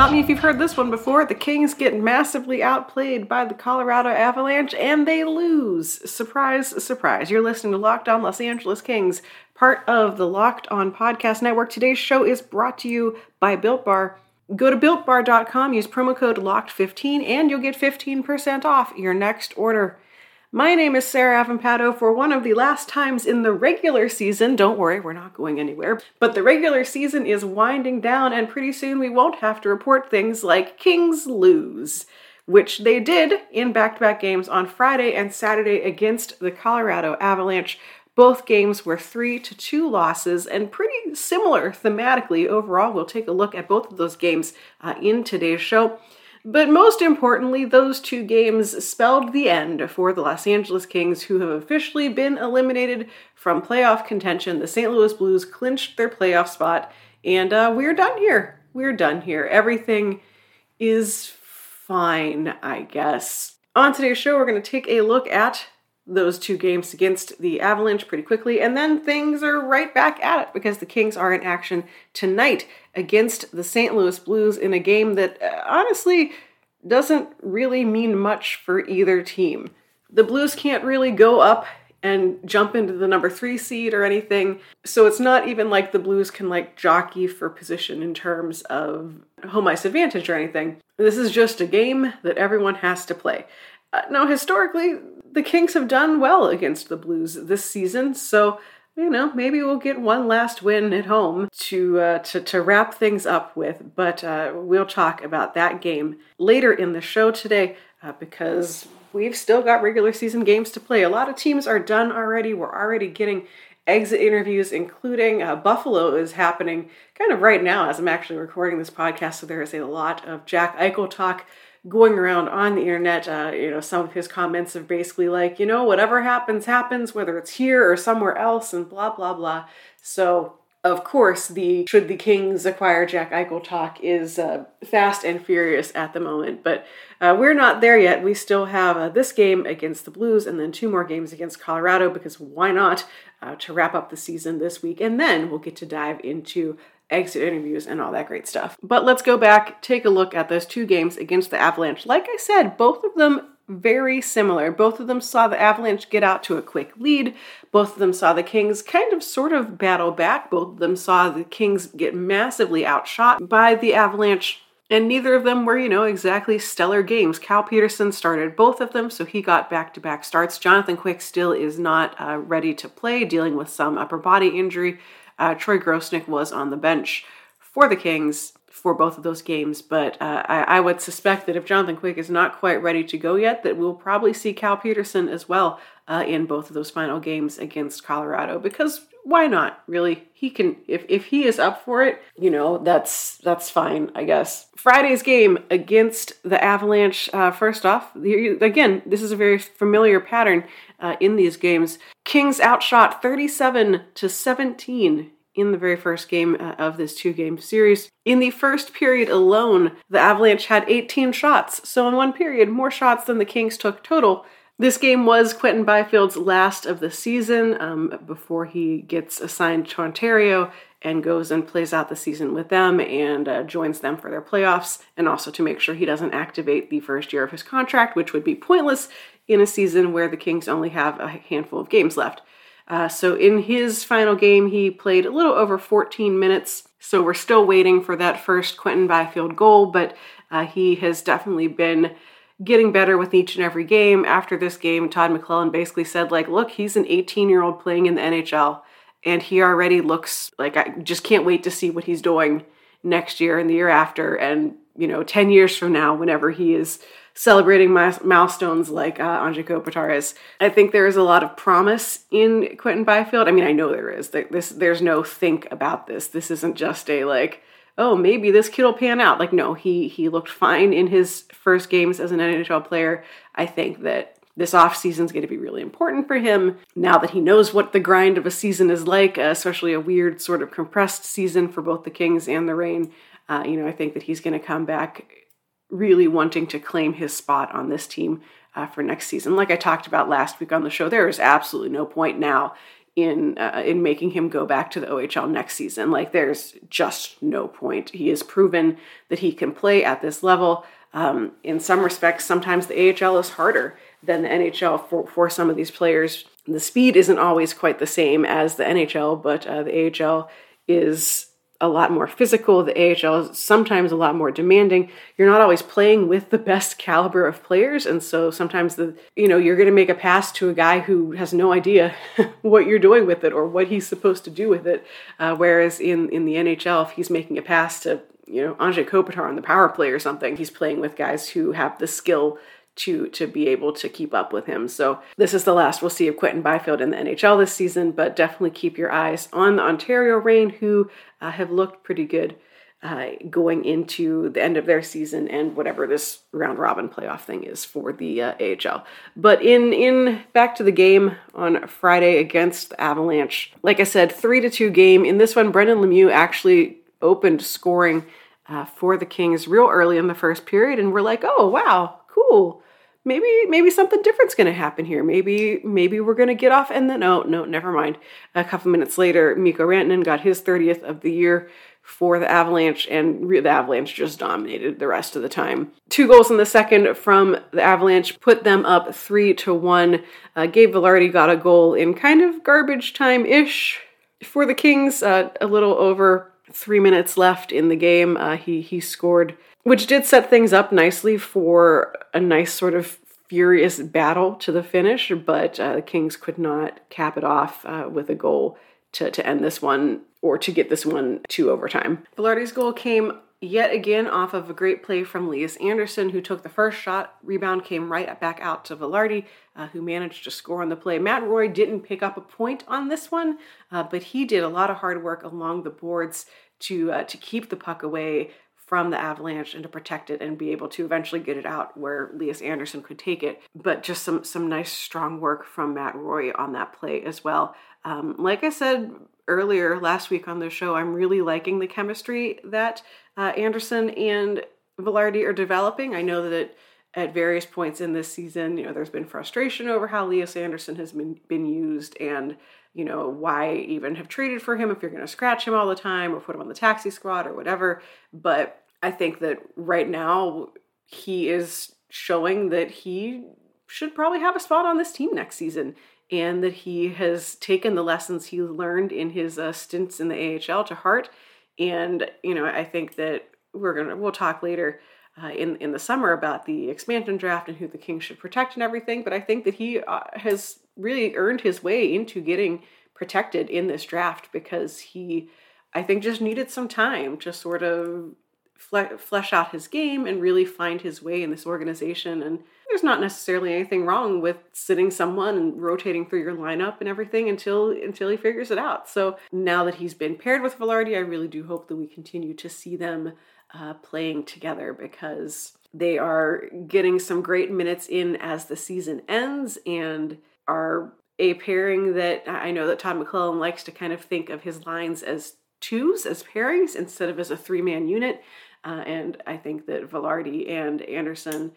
Stop me if you've heard this one before. The Kings get massively outplayed by the Colorado Avalanche and they lose. Surprise, surprise. You're listening to Locked On Los Angeles Kings, part of the Locked On Podcast Network. Today's show is brought to you by Built Bar. Go to builtbar.com, use promo code LOCKED15, and you'll get 15% off your next order. My name is Sarah Avampato. For one of the last times in the regular season, don't worry, we're not going anywhere, but the regular season is winding down, and pretty soon we won't have to report things like Kings lose, which they did in back to back games on Friday and Saturday against the Colorado Avalanche. Both games were three to two losses and pretty similar thematically overall. We'll take a look at both of those games uh, in today's show. But most importantly, those two games spelled the end for the Los Angeles Kings, who have officially been eliminated from playoff contention. The St. Louis Blues clinched their playoff spot, and uh, we're done here. We're done here. Everything is fine, I guess. On today's show, we're going to take a look at those two games against the Avalanche pretty quickly, and then things are right back at it because the Kings are in action tonight against the St. Louis Blues in a game that uh, honestly doesn't really mean much for either team. The Blues can't really go up and jump into the number three seed or anything. So it's not even like the Blues can like jockey for position in terms of home ice advantage or anything. This is just a game that everyone has to play. Uh, now, historically, the Kings have done well against the Blues this season, so you know maybe we'll get one last win at home to uh, to to wrap things up with. But uh, we'll talk about that game later in the show today uh, because we've still got regular season games to play. A lot of teams are done already. We're already getting exit interviews, including uh, Buffalo, is happening kind of right now as I'm actually recording this podcast. So there is a lot of Jack Eichel talk going around on the internet. Uh, you know, some of his comments are basically like, you know, whatever happens, happens, whether it's here or somewhere else, and blah, blah, blah. So, of course, the should the Kings acquire Jack Eichel talk is uh, fast and furious at the moment, but uh, we're not there yet. We still have uh, this game against the Blues and then two more games against Colorado because why not uh, to wrap up the season this week, and then we'll get to dive into exit interviews and all that great stuff. But let's go back, take a look at those two games against the Avalanche. Like I said, both of them very similar. Both of them saw the Avalanche get out to a quick lead. Both of them saw the Kings kind of sort of battle back. Both of them saw the Kings get massively outshot by the Avalanche. And neither of them were, you know, exactly stellar games. Cal Petersen started both of them, so he got back to back starts. Jonathan Quick still is not uh, ready to play, dealing with some upper body injury. Uh, Troy Grosenick was on the bench for the Kings for both of those games, but uh, I, I, would suspect that if Jonathan Quick is not quite ready to go yet, that we'll probably see Cal Petersen as well uh, in both of those final games against Colorado because why not? Really, he can if if he is up for it, you know that's that's fine, I guess. Friday's game against the Avalanche. Uh, first off, again, this is a very familiar pattern uh, in these games. Kings outshot 37 to 17 in the very first game uh, of this two game series. In the first period alone, the Avalanche had 18 shots. So, in one period, more shots than the Kings took total. This game was Quinton Byfield's last of the season um, before he gets assigned to Ontario and goes and plays out the season with them and uh, joins them for their playoffs, and also to make sure he doesn't activate the first year of his contract, which would be pointless in a season where the Kings only have a handful of games left. Uh, so in his final game, he played a little over 14 minutes. So we're still waiting for that first Quinton Byfield goal, but uh, he has definitely been getting better with each and every game. After this game, Todd McLellan basically said, like, look, he's an 18 year old playing in the NHL, and he already looks like I just can't wait to see what he's doing next year and the year after, and you know, 10 years from now, whenever he is celebrating milestones like uh, Anze Kopitar is. I think there is a lot of promise in Quinton Byfield. I mean, I know there is. This, there's no think about this. This isn't just a like, oh, maybe this kid will pan out. Like, no, he he looked fine in his first games as an NHL player. I think that this off season is going to be really important for him now that he knows what the grind of a season is like, uh, especially a weird sort of compressed season for both the Kings and the Reign. Uh, you know, I think that he's going to come back really wanting to claim his spot on this team uh, for next season. Like I talked about last week on the show, there is absolutely no point now in uh, in making him go back to the OHL next season. Like there's just no point. He has proven that he can play at this level. Um, in some respects, sometimes the AHL is harder than the NHL for, for some of these players. The speed isn't always quite the same as the NHL, but uh, the AHL is a lot more physical. The AHL is sometimes a lot more demanding. You're not always playing with the best caliber of players, and so sometimes the you know you're going to make a pass to a guy who has no idea what you're doing with it or what he's supposed to do with it. Uh, whereas in in the NHL, if he's making a pass to you know Anze Kopitar on the power play or something, he's playing with guys who have the skill to to be able to keep up with him. So this is the last we'll see of Quinton Byfield in the NHL this season, but definitely keep your eyes on the Ontario Reign, who uh, have looked pretty good uh, going into the end of their season and whatever this round robin playoff thing is for the uh, AHL. But in in back to the game on Friday against the Avalanche, like I said, three to two game. In this one, Brendan Lemieux actually opened scoring. Uh, for the Kings real early in the first period, and we're like, oh wow, cool maybe maybe something different's going to happen here. Maybe maybe we're going to get off and then oh no, never mind. A couple minutes later, Mikko Rantanen got his 30th of the year for the Avalanche, and the Avalanche just dominated the rest of the time. Two goals in the second from the Avalanche put them up three to one. Uh, Gabe Vilardi got a goal in kind of garbage time ish for the Kings. Uh, a little over three minutes left in the game. Uh, he he scored which did set things up nicely for a nice sort of furious battle to the finish, but uh, the Kings could not cap it off uh, with a goal to, to end this one or to get this one to overtime. Vilardi's goal came yet again off of a great play from Lias Andersson, who took the first shot. Rebound came right back out to Vilardi, uh, who managed to score on the play. Matt Roy didn't pick up a point on this one, uh, but he did a lot of hard work along the boards to uh, to keep the puck away from the avalanche and to protect it and be able to eventually get it out where Lias Andersson could take it. But just some some nice strong work from Matt Roy on that play as well. Um, like I said earlier last week on the show, I'm really liking the chemistry that uh, Andersson and Vilardi are developing. I know that at various points in this season, you know, there's been frustration over how Lias Andersson has been, been used and you know, why even have traded for him if you're going to scratch him all the time or put him on the taxi squad or whatever. But I think that right now he is showing that he should probably have a spot on this team next season and that he has taken the lessons he learned in his uh, stints in the AHL to heart. And, you know, I think that we're to, we'll talk later uh, in, in the summer about the expansion draft and who the Kings should protect and everything. But I think that he uh, has really earned his way into getting protected in this draft because he, I think, just needed some time to sort of fle- flesh out his game and really find his way in this organization. And there's not necessarily anything wrong with sitting someone and rotating through your lineup and everything until until he figures it out. So now that he's been paired with Vilardi, I really do hope that we continue to see them uh, playing together because they are getting some great minutes in as the season ends and are a pairing that I know that Todd McLellan likes to kind of think of his lines as twos, as pairings, instead of as a three man unit. Uh, and I think that Vilardi and Andersson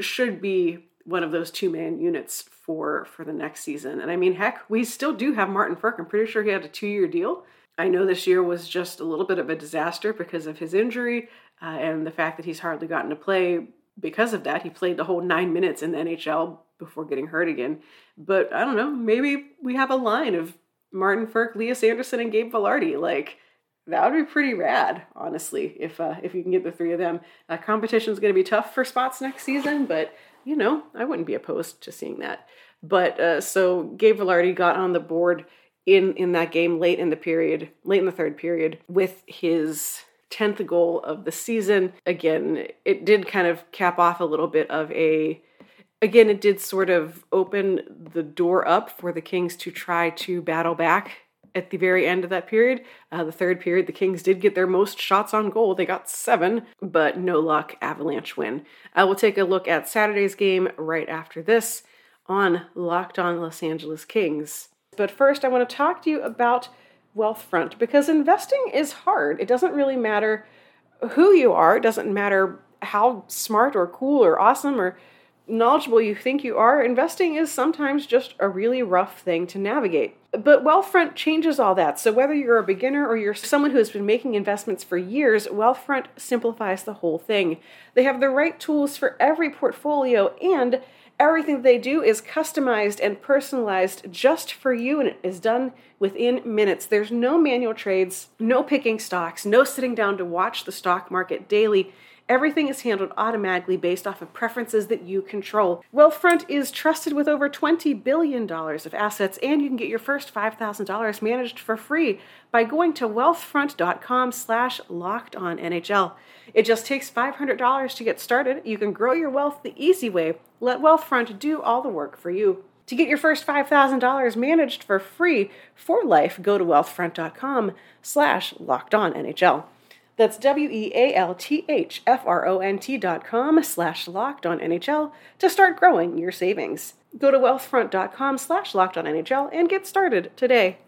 should be one of those two man units for for the next season. And I mean, heck, we still do have Martin Frk. I'm pretty sure he had a two year deal. I know this year was just a little bit of a disaster because of his injury uh, and the fact that he's hardly gotten to play because of that. He played the whole nine minutes in the NHL before getting hurt again. But I don't know, maybe we have a line of Martin Frk, Lias Andersson, and Gabe Vilardi. Like, that would be pretty rad, honestly, if uh, if you can get the three of them. Uh, is going to be tough for spots next season, but you know I wouldn't be opposed to seeing that. But uh, so Gabe Vilardi got on the board in in that game late in the period, late in the third period, with his 10th goal of the season. Again, it did kind of cap off a little bit of a again, it did sort of open the door up for the Kings to try to battle back at the very end of that period. Uh, the third period, the Kings did get their most shots on goal. They got seven, but no luck. Avalanche win. I will take a look at Saturday's game right after this. on Locked On Los Angeles Kings. But first, I want to talk to you about Wealthfront because investing is hard. It doesn't really matter who you are, it doesn't matter how smart or cool or awesome or knowledgeable you think you are, investing is sometimes just a really rough thing to navigate. But Wealthfront changes all that. So whether you're a beginner or you're someone who has been making investments for years, Wealthfront simplifies the whole thing. They have the right tools for every portfolio and everything they do is customized and personalized just for you and it is done within minutes. There's no manual trades, no picking stocks, no sitting down to watch the stock market daily. Everything is handled automatically based off of preferences that you control. Wealthfront is trusted with over $20 billion of assets, and you can get your first $5,000 managed for free by going to wealthfront.com slash locked on NHL. It just takes $500 to get started. You can grow your wealth the easy way. Let Wealthfront do all the work for you. To get your first $5,000 managed for free for life, go to wealthfront.com slash locked on NHL. That's W-E-A-L-T-H-F-R-O-N-T dot com slash locked on NHL to start growing your savings. Go to wealthfront.com slash locked on NHL and get started today.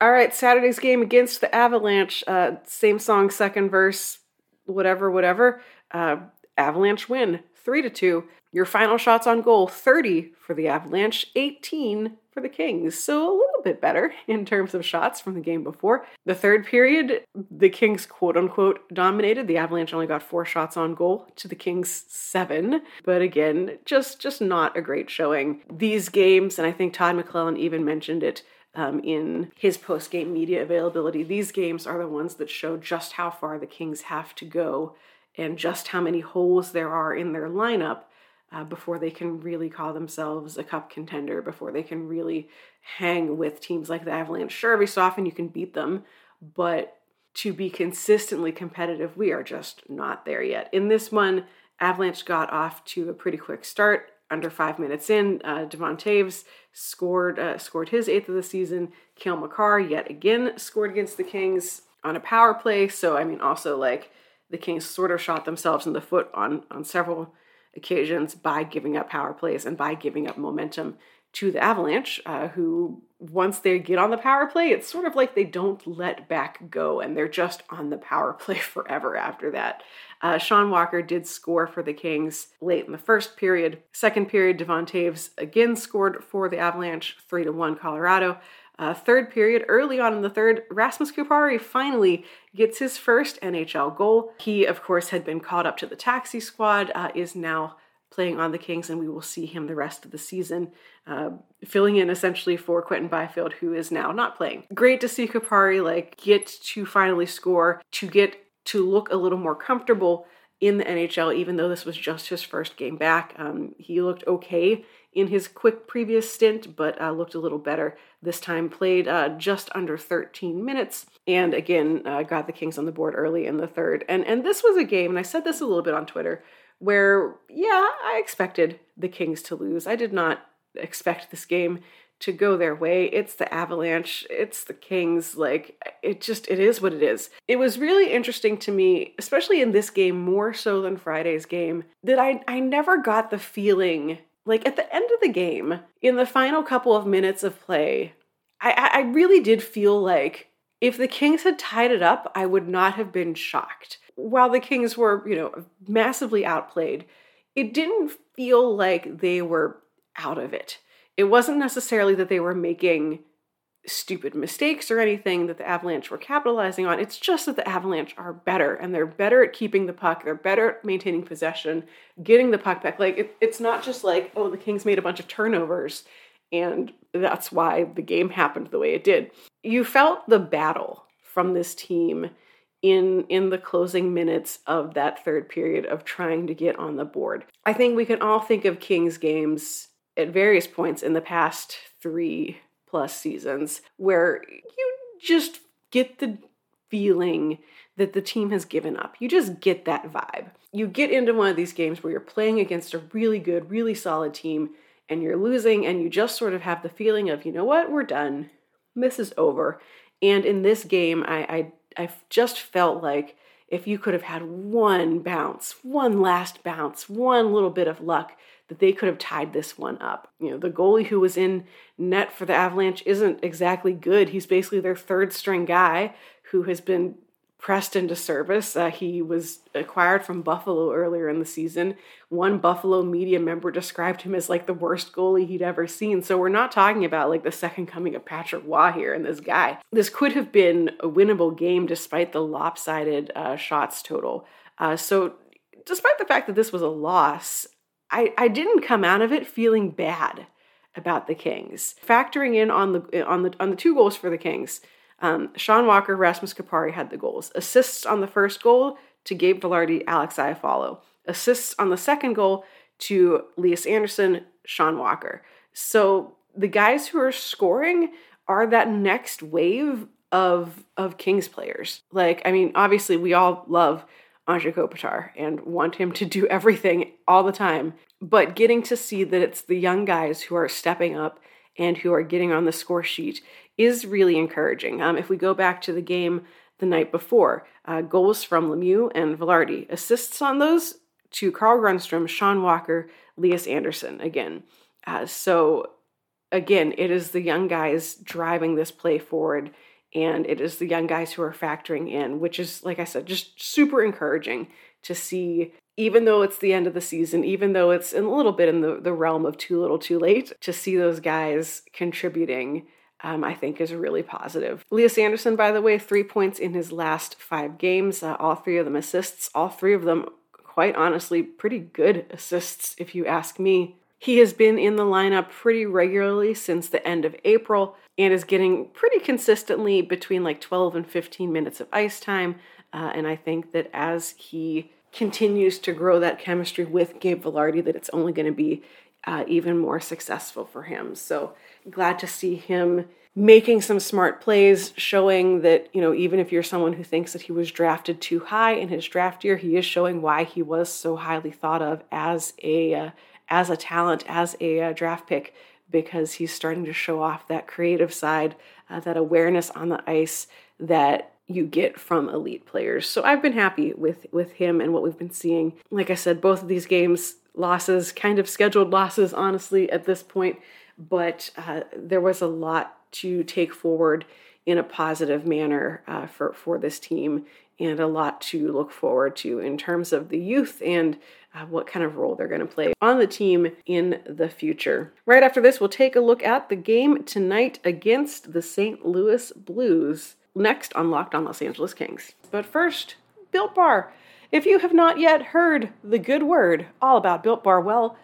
All right, Saturday's game against the Avalanche. Uh, same song, second verse, whatever, whatever. Uh, Avalanche win, three to two. Your final shots on goal, 30 for the Avalanche, 18 for the Kings. So a little bit better in terms of shots from the game before. The third period, the Kings quote unquote dominated. The Avalanche only got four shots on goal to the Kings seven. But again, just just not a great showing. These games, and I think Todd McLellan even mentioned it um, in his post game media availability. These games are the ones that show just how far the Kings have to go and just how many holes there are in their lineup uh, before they can really call themselves a cup contender, before they can really hang with teams like the Avalanche. Sure, every so often you can beat them, but to be consistently competitive, we are just not there yet. In this one, Avalanche got off to a pretty quick start under five minutes in, uh, Devon Toews scored uh, scored his eighth of the season. Cale Makar yet again scored against the Kings on a power play. So I mean, also like the Kings sort of shot themselves in the foot on on several occasions by giving up power plays and by giving up momentum to the Avalanche, uh, who once they get on the power play, it's sort of like they don't let back go and they're just on the power play forever after that. Uh, Sean Walker did score for the Kings late in the first period. Second period, Devon Toews again scored for the Avalanche, 3 to 1 Colorado. Uh, third period, early on in the third, Rasmus Kupari finally gets his first NHL goal. He, of course, had been called up to the taxi squad, uh, is now playing on the Kings, and we will see him the rest of the season, uh, filling in essentially for Quinton Byfield, who is now not playing. Great to see Kupari like get to finally score, to get to look a little more comfortable in the NHL, even though this was just his first game back. Um, he looked okay in his quick previous stint, but uh, looked a little better this time. Played uh, just under 13 minutes, and again uh, got the Kings on the board early in the third. And and this was a game, and I said this a little bit on Twitter, where yeah, I expected the Kings to lose. I did not expect this game to go their way. It's the Avalanche, it's the Kings. Like, it just, it is what it is. It was really interesting to me, especially in this game, more so than Friday's game, that I, I never got the feeling, like at the end of the game, in the final couple of minutes of play, I, I really did feel like if the Kings had tied it up, I would not have been shocked. While the Kings were, you know, massively outplayed, it didn't feel like they were out of it it wasn't necessarily that they were making stupid mistakes or anything that the Avalanche were capitalizing on. It's just that the Avalanche are better and they're better at keeping the puck. They're better at maintaining possession, getting the puck back. Like it, it's not just like, oh, the Kings made a bunch of turnovers and that's why the game happened the way it did. You felt the battle from this team in in the closing minutes of that third period of trying to get on the board. I think we can all think of Kings games at various points in the past three plus seasons where you just get the feeling that the team has given up. You just get that vibe. You get into one of these games where you're playing against a really good, really solid team and you're losing, and you just sort of have the feeling of, you know what, we're done. This is over. And in this game, I, I, I just felt like if you could have had one bounce, one last bounce, one little bit of luck, that they could have tied this one up. You know, the goalie who was in net for the Avalanche isn't exactly good. He's basically their third string guy who has been pressed into service. Uh, he was acquired from Buffalo earlier in the season. One Buffalo media member described him as like the worst goalie he'd ever seen. So we're not talking about like the second coming of Patrick Roy here and this guy. This could have been a winnable game despite the lopsided uh, shots total. Uh, so despite the fact that this was a loss, I, I didn't come out of it feeling bad about the Kings. Factoring in on the on the on the two goals for the Kings, um, Sean Walker, Rasmus Kupari had the goals. Assists on the first goal to Gabe Vilardi, Alex Iafallo. Assists on the second goal to Lias Andersson, Sean Walker. So the guys who are scoring are that next wave of of Kings players. Like, I mean, obviously we all love Anze Kopitar and want him to do everything all the time. But getting to see that it's the young guys who are stepping up and who are getting on the score sheet is really encouraging. Um, if we go back to the game the night before, uh, goals from Lemieux and Vilardi, assists on those to Carl Grundstrom, Sean Walker, Lias Andersson again. Uh, so again, it is the young guys driving this play forward, and it is the young guys who are factoring in, which is, like I said, just super encouraging to see. Even though it's the end of the season, even though it's a little bit in the, the realm of too little too late, to see those guys contributing um, I think is really positive. Lias Andersson, by the way, three points in his last five games, uh, all three of them assists, all three of them, quite honestly, pretty good assists, if you ask me. He has been in the lineup pretty regularly since the end of April and is getting pretty consistently between like 12 and 15 minutes of ice time. Uh, and I think that as he continues to grow that chemistry with Gabe Vilardi, that it's only going to be uh, even more successful for him. So glad to see him making some smart plays, showing that, you know, even if you're someone who thinks that he was drafted too high in his draft year, he is showing why he was so highly thought of as a uh, as a talent, as a uh, draft pick because he's starting to show off that creative side, uh, that awareness on the ice that you get from elite players. So I've been happy with with him and what we've been seeing. Like I said, both of these games losses, kind of scheduled losses, honestly, at this point, but uh, there was a lot to take forward in a positive manner uh, for, for this team and a lot to look forward to in terms of the youth and uh, what kind of role they're going to play on the team in the future. Right after this, we'll take a look at the game tonight against the St. Louis Blues, next on Locked on Los Angeles Kings. But first, Built Bar. If you have not yet heard the good word all about Built Bar, well,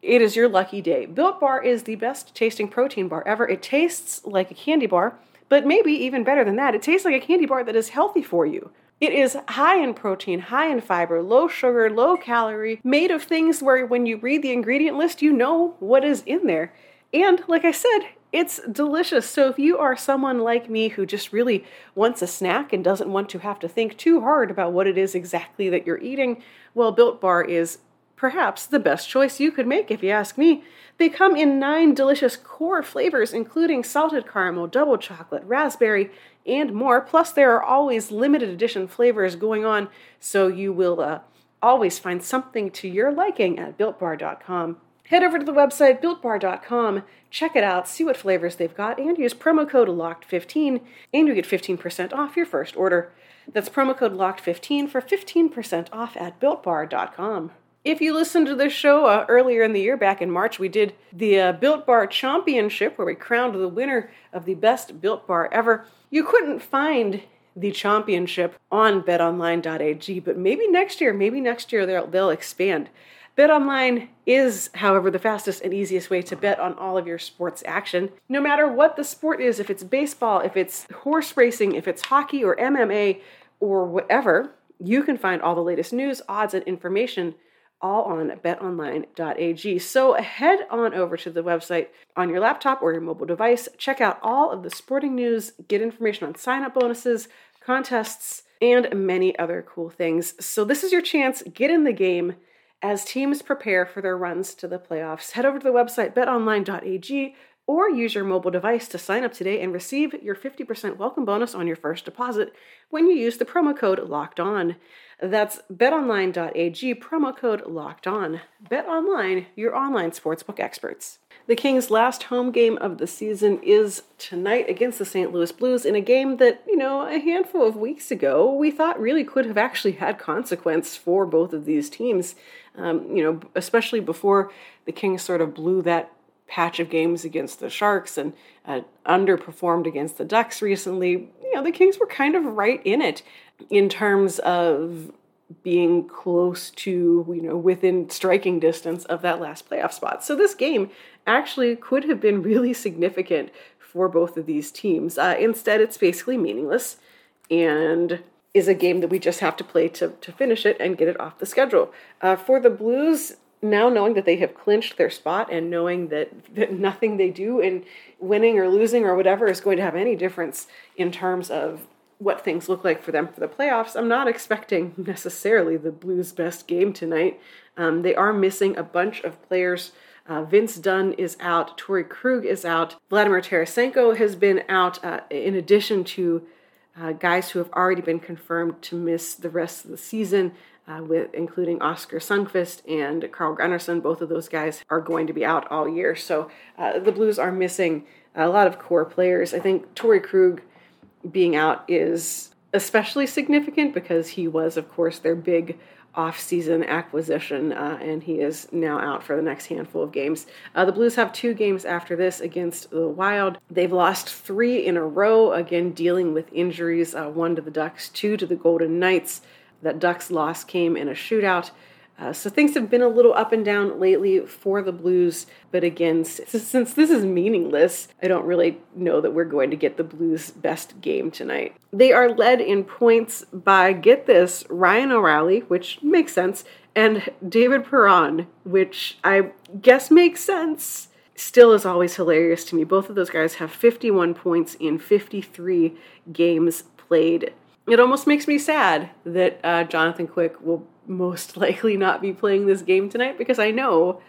it is your lucky day. Built Bar is the best tasting protein bar ever. It tastes like a candy bar, but maybe even better than that, it tastes like a candy bar that is healthy for you. It is high in protein, high in fiber, low sugar, low calorie, made of things where when you read the ingredient list, you know what is in there. And like I said, it's delicious. So if you are someone like me who just really wants a snack and doesn't want to have to think too hard about what it is exactly that you're eating, well, Built Bar is perhaps the best choice you could make if you ask me. They come in nine delicious core flavors, including salted caramel, double chocolate, raspberry, and more. Plus, there are always limited edition flavors going on, so you will uh, always find something to your liking at builtbar.com. Head over to the website builtbar.com, check it out, see what flavors they've got, and use promo code LOCKED15 and you get 15% off your first order. That's promo code LOCKED15 for 15% off at builtbar.com. If you listened to this show uh, earlier in the year, back in March, we did the uh, Built Bar Championship where we crowned the winner of the best Built Bar ever. You couldn't find the championship on betonline.ag, but maybe next year, maybe next year they'll, they'll expand. BetOnline is, however, the fastest and easiest way to bet on all of your sports action. No matter what the sport is, if it's baseball, if it's horse racing, if it's hockey or MMA or whatever, you can find all the latest news, odds, and information all on betonline.ag. So head on over to the website on your laptop or your mobile device, check out all of the sporting news, get information on sign up bonuses, contests, and many other cool things. So this is your chance, get in the game as teams prepare for their runs to the playoffs, head over to the website betonline.ag or use your mobile device to sign up today and receive your 50% welcome bonus on your first deposit when you use the promo code locked on. That's betonline.ag, promo code locked on. Bet online, your online sportsbook experts. The Kings' last home game of the season is tonight against the St. Louis Blues in a game that, you know, a handful of weeks ago we thought really could have actually had consequence for both of these teams. Um, you know, especially before the Kings sort of blew that patch of games against the Sharks and uh, underperformed against the Ducks recently. You know, the Kings were kind of right in it in terms of being close to, you know, within striking distance of that last playoff spot. So this game actually could have been really significant for both of these teams. Uh, instead, it's basically meaningless and is a game that we just have to play to, to finish it and get it off the schedule. Uh, for the Blues, now knowing that they have clinched their spot and knowing that, that nothing they do in winning or losing or whatever is going to have any difference in terms of what things look like for them for the playoffs, I'm not expecting necessarily the Blues' best game tonight. Um, they are missing a bunch of players. Uh, Vince Dunn is out. Torey Krug is out. Vladimir Tarasenko has been out, uh, in addition to uh, guys who have already been confirmed to miss the rest of the season, uh, with including Oskar Sundqvist and Carl Gunnarsson. Both of those guys are going to be out all year. So uh, the Blues are missing a lot of core players. I think Torey Krug being out is especially significant because he was, of course, their big off-season acquisition, uh, and he is now out for the next handful of games. Uh, the Blues have two games after this against the Wild. They've lost three in a row, again dealing with injuries. Uh, one to the Ducks, two to the Golden Knights. That Ducks loss came in a shootout. Uh, so things have been a little up and down lately for the Blues, but again, since this is meaningless, I don't really know that we're going to get the Blues' best game tonight. They are led in points by, get this, Ryan O'Reilly, which makes sense, and David Perron, which I guess makes sense. Still is always hilarious to me. Both of those guys have 51 points in 53 games played. It almost makes me sad that uh, Jonathan Quick will most likely not be playing this game tonight because I know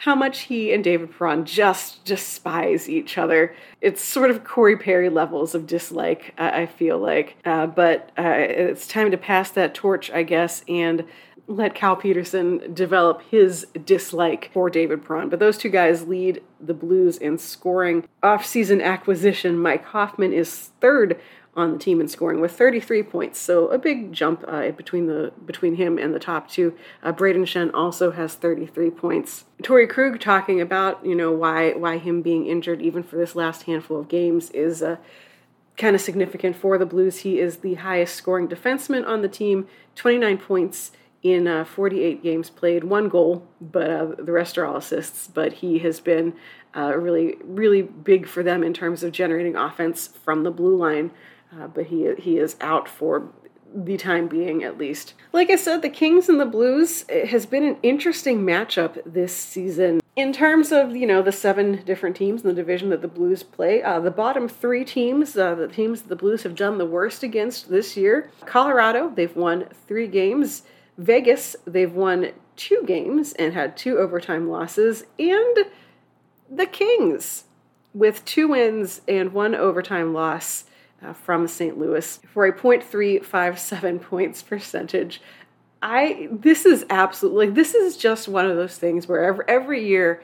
how much he and David Perron just despise each other. It's sort of Corey Perry levels of dislike, I feel like. Uh, but uh, it's time to pass that torch, I guess, and let Cal Petersen develop his dislike for David Perron. But those two guys lead the Blues in scoring. Off-season acquisition Mike Hoffman is third on the team in scoring with 33 points. So a big jump uh, between the between him and the top two. Uh, Brayden Schenn also has 33 points. Torey Krug talking about you know why why him being injured even for this last handful of games is. Uh, kind of significant for the Blues. He is the highest scoring defenseman on the team, 29 points in uh, 48 games played, one goal, but uh, the rest are all assists. But he has been uh, really, really big for them in terms of generating offense from the blue line uh, but he he is out for the time being at least. Like I said, the Kings and the Blues has been an interesting matchup this season. In terms of, you know, the seven different teams in the division that the Blues play, uh, the bottom three teams, uh, the teams that the Blues have done the worst against this year Colorado, they've won three games. Vegas, they've won two games and had two overtime losses. And the Kings, with two wins and one overtime loss uh, from St. Louis for a 0.357 points percentage. I this is absolutely like this is just one of those things where every, every year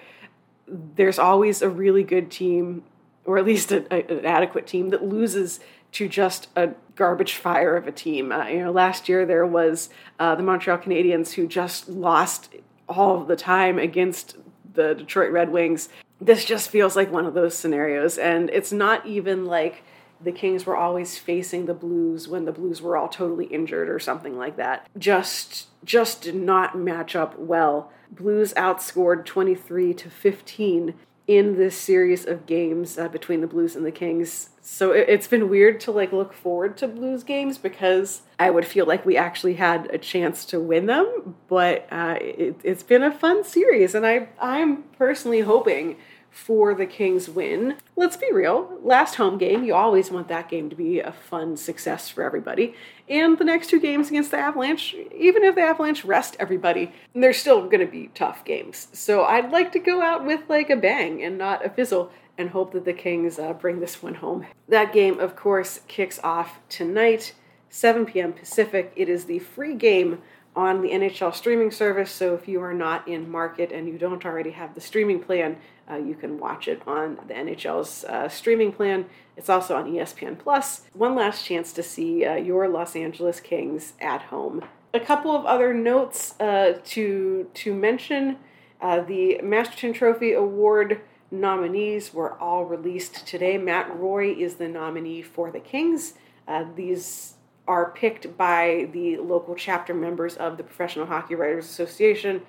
there's always a really good team or at least a, a, an adequate team that loses to just a garbage fire of a team. Uh, you know, last year there was uh, the Montreal Canadiens who just lost all the time against the Detroit Red Wings. This just feels like one of those scenarios, and it's not even like the Kings were always facing the Blues when the Blues were all totally injured or something like that. Just just did not match up well. Blues outscored 23 to 15 in this series of games uh, between the Blues and the Kings. So it, has been weird to like look forward to Blues games because I would feel like we actually had a chance to win them. But uh, it, it's been a fun series, and I I'm personally hoping for the Kings win. Let's be real, last home game, you always want that game to be a fun success for everybody. And the next two games against the Avalanche, even if the Avalanche rest everybody, they're still going to be tough games. So I'd like to go out with like a bang and not a fizzle and hope that the Kings uh, bring this one home. That game, of course, kicks off tonight 7 p.m. Pacific. It is the free game on the NHL streaming service. So if you are not in market and you don't already have the streaming plan, uh, you can watch it on the NHL's uh, streaming plan. It's also on ESPN Plus. One last chance to see uh, your Los Angeles Kings at home. A couple of other notes uh, to to mention: uh, the Masterton Trophy Award nominees were all released today. Matt Roy is the nominee for the Kings. Uh, these are picked by the local chapter members of the Professional Hockey Writers Association.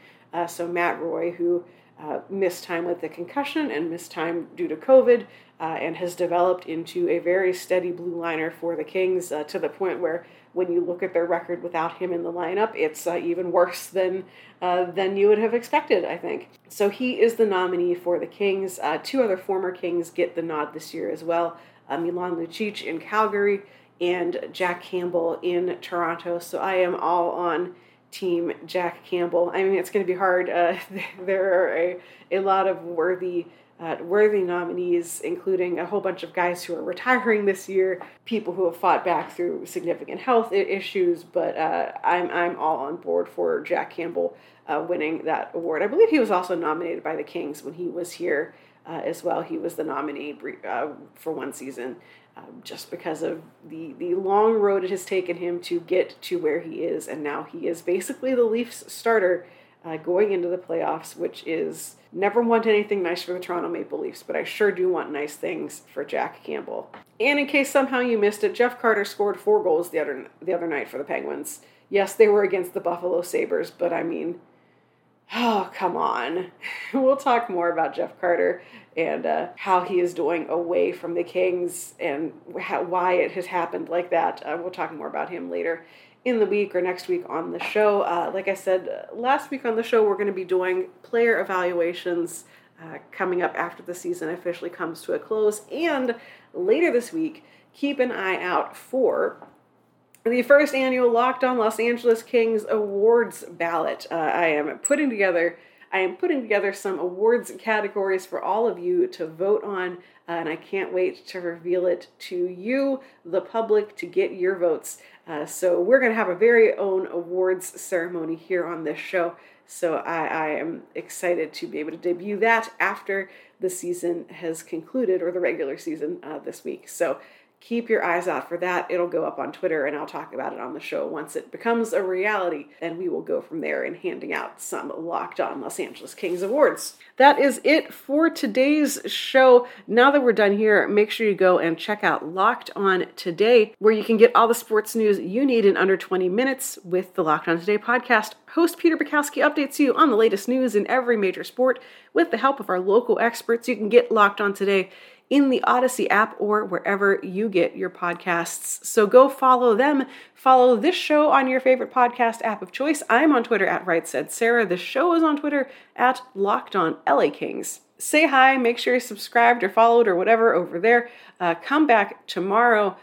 So Matt Roy, who uh, missed time with the concussion and missed time due to COVID, uh, and has developed into a very steady blue liner for the Kings uh, to the point where when you look at their record without him in the lineup, it's uh, even worse than uh, than you would have expected. I think so. He is the nominee for the Kings. two other former Kings get the nod this year as well. Milan Lucic in Calgary and Jack Campbell in Toronto. So I am all on team Jack Campbell. I mean, it's going to be hard. Uh, there are a, a lot of worthy uh, worthy nominees, including a whole bunch of guys who are retiring this year, people who have fought back through significant health issues. But uh, I'm I'm all on board for Jack Campbell uh, winning that award. I believe he was also nominated by the Kings when he was here uh, as well. He was the nominee uh, for one season um, just because of the, the long road it has taken him to get to where he is. And now he is basically the Leafs starter uh, going into the playoffs, which is never want anything nice for the Toronto Maple Leafs, but I sure do want nice things for Jack Campbell. And in case somehow you missed it, Jeff Carter scored four goals the other the other night for the Penguins. Yes, they were against the Buffalo Sabres, but I mean, Oh, come on. we'll talk more about Jeff Carter and uh, how he is doing away from the Kings and how, why it has happened like that. Uh, we'll talk more about him later in the week or next week on the show. Uh, like I said last week on the show, we're going to be doing player evaluations uh, coming up after the season officially comes to a close. And later this week, keep an eye out for the first annual Locked On Los Angeles Kings awards ballot. Uh, I am putting together. I am putting together some awards categories for all of you to vote on, uh, and I can't wait to reveal it to you, the public, to get your votes. Uh, so we're going to have a very own awards ceremony here on this show. So I, I, am excited to be able to debut that after the season has concluded, or the regular season uh, this week. So keep your eyes out for that. It'll go up on Twitter and I'll talk about it on the show once it becomes a reality. And we will go from there in handing out some locked on Los Angeles Kings awards. That is it for today's show. Now that we're done here, make sure you go and check out Locked On Today, where you can get all the sports news you need in under 20 minutes with the Locked On Today podcast. Host Peter Bukowski updates you on the latest news in every major sport with the help of our local experts. You can get Locked On Today in the Odyssey app or wherever you get your podcasts. So go follow them. Follow this show on your favorite podcast app of choice. I'm on Twitter at Right Said Sarah. The show is on Twitter at Locked On LA Kings. Say hi, make sure you're subscribed or followed or whatever over there. Uh, come back tomorrow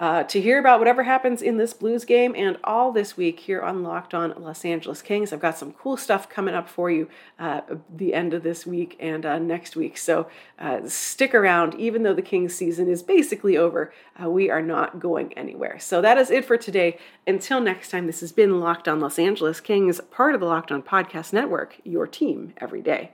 uh, to hear about whatever happens in this Blues game and all this week here on Locked On Los Angeles Kings. I've got some cool stuff coming up for you uh, the end of this week and uh, next week. So uh, stick around. Even though the Kings season is basically over, uh, we are not going anywhere. So that is it for today. Until next time, this has been Locked On Los Angeles Kings, part of the Locked On Podcast Network, your team every day.